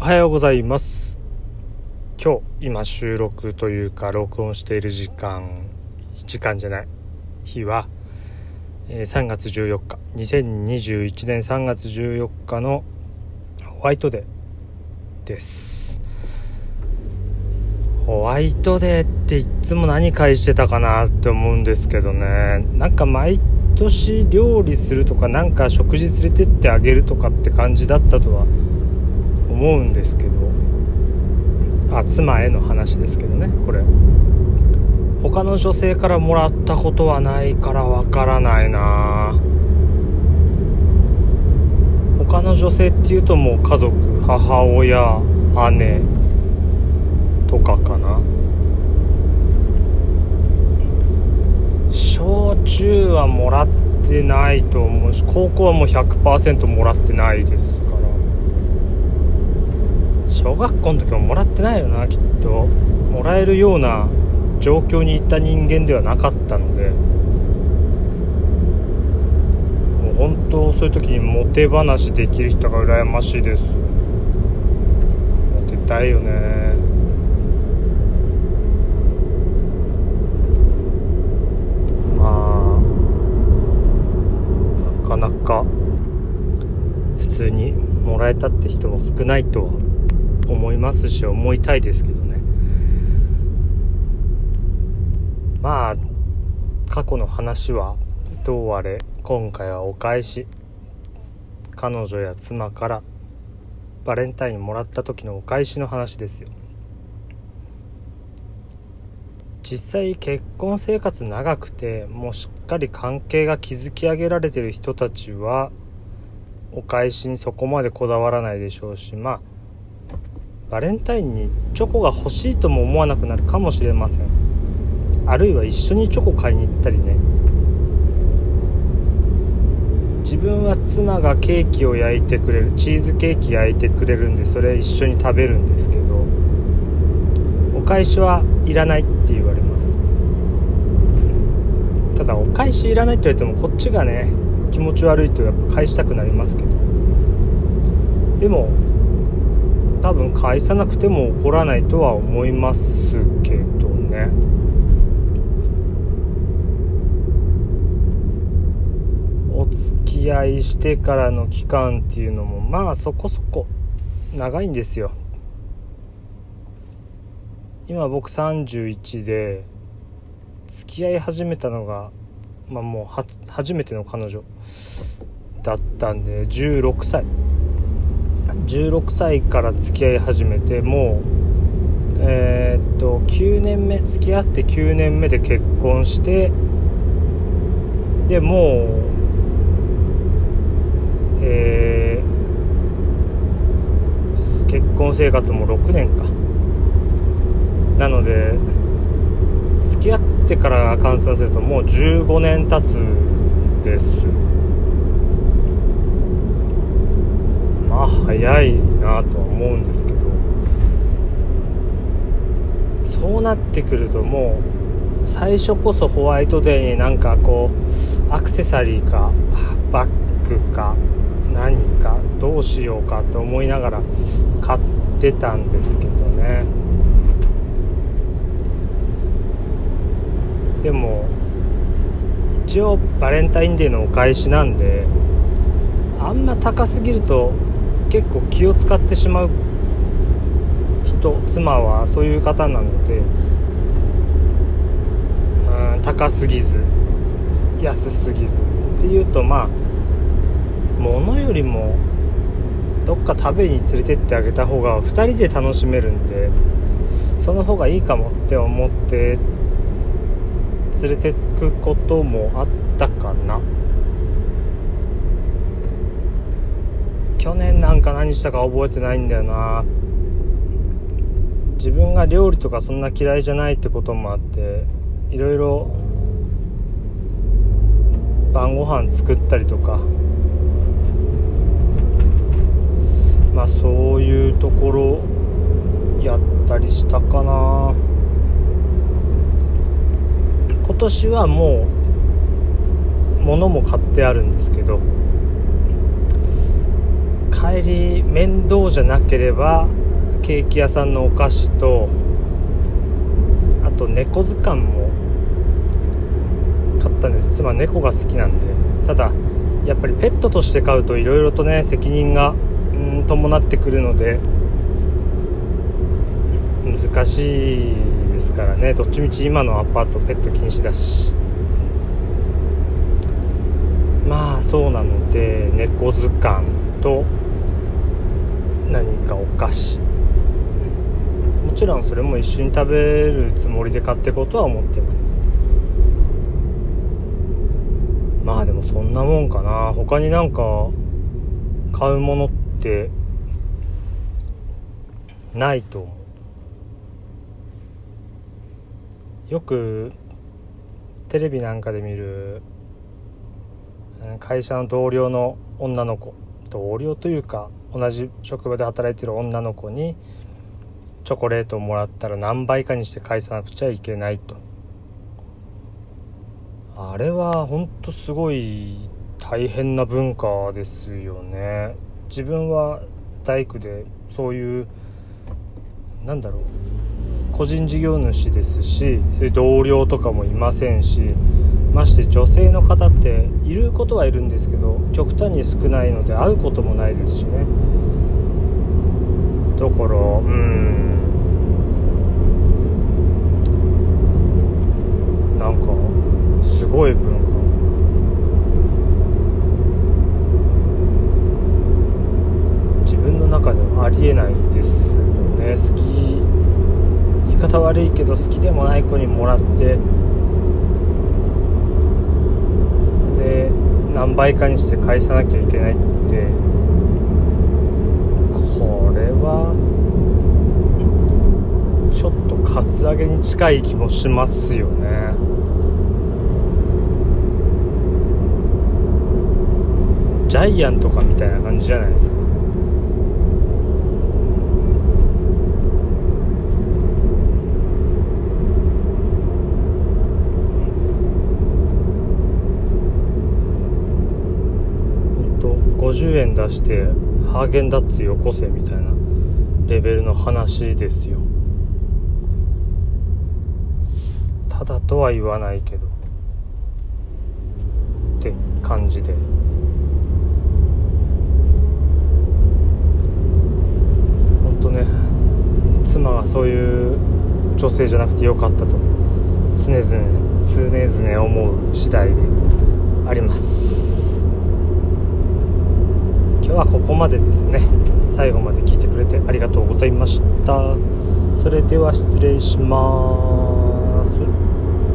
おはようございます。今日今収録というか録音している時間時間じゃない。日は、え、3月14日。2021年3月14日のホワイトデーです。ホワイトデーっていつも何返してたかなって思うんですけどね。なんか毎年料理するとかなんか食事連れてってあげるとかって感じだったとは思思うんですけどあ妻への話ですけどねこれ。他の女性からもらったことはないからわからないな。他の女性っていうともう家族母親姉とかかな。小中はもらってないと思うし高校はもう100%もらってないです。小学校の時ももらってないよなきっと。もらえるような状況にいた人間ではなかったので。もう本当そういう時にモテ話できる人が羨ましいです。モテたいよね。まあなかなか普通にもらえたって人も少ないとは思いますし思いたいですけどね。まあ過去の話はどうあれ今回はお返し。彼女や妻からバレンタインもらった時のお返しの話ですよ。実際結婚生活長くてもうしっかり関係が築き上げられてる人たちはお返しにそこまでこだわらないでしょうしまあバレンタインにチョコが欲しいとも思わなくなるかもしれません。あるいは一緒にチョコ買いに行ったりね。自分は妻がケーキを焼いてくれるチーズケーキ焼いてくれるんでそれ一緒に食べるんですけどお返しはいらないって言われます。ただお返しいらないって言われてもこっちがね気持ち悪いとやっぱ返したくなりますけど。でも多分返さなくても怒らないとは思いますけどね。お付き合いしてからの期間っていうのもまあそこそこ長いんですよ。今僕31で付き合い始めたのがまあもう初めての彼女だったんで16歳。16歳から付き合い始めてもうえー、っと9年目付き合って9年目で結婚してでもうえー、結婚生活も6年か。なので付き合ってから換算するともう15年経つです。あ早いなとは思うんですけど。そうなってくるともう最初こそホワイトデーになんかこうアクセサリーかバッグか何かどうしようかと思いながら買ってたんですけどね。でも一応バレンタインデーのお返しなんであんま高すぎると結構気を使ってしまう人妻はそういう方なのでうん高すぎず安すぎずっていうとまあ物よりもどっか食べに連れてってあげた方が2人で楽しめるんでその方がいいかもって思って連れてくこともあったかな。去年なんか何したか覚えてないんだよな。自分が料理とかそんな嫌いじゃないってこともあっていろいろ晩ご飯作ったりとか。まあそういうところやったりしたかな。今年はもう物も買ってあるんですけど。帰り面倒じゃなければケーキ屋さんのお菓子とあと猫図鑑も買ったんです。妻猫が好きなんで。ただやっぱりペットとして飼うといろいろとね責任がん伴ってくるので難しいですからね。どっちみち今のアパートペット禁止だし。まあそうなので猫図鑑と何かお菓子。もちろんそれも一緒に食べるつもりで買っていこうとは思ってます。まあでもそんなもんかな。他になんか買うものってないと思う。よくテレビなんかで見る会社の同僚の女の子。同僚というか同じ職場で働いてる女の子にチョコレートをもらったら何倍かにして返さなくちゃいけないと。あれは本当すごい大変な文化ですよね。自分は大工でそういうなんだろう。個人事業主ですしそういう同僚とかもいませんしまして女性の方っていることはいるんですけど極端に少ないので会うこともないですしね。だからうん。なんかすごい文化自分の中ではありえないですよね好き言い方悪いけど好きでもない子にもらってそれで何倍かにして返さなきゃいけないってこれはちょっとカツアゲに近い気もしますよね。ジャイアンとかみたいな感じじゃないですか本当50円出してハーゲンダッツよこせみたいなレベルの話ですよ。ただとは言わないけど。って感じで。本当ね妻がそういう女性じゃなくてよかったと常々常々思う次第であります。日はここまでですね。最後まで聞いてくれてありがとうございました。それでは失礼します。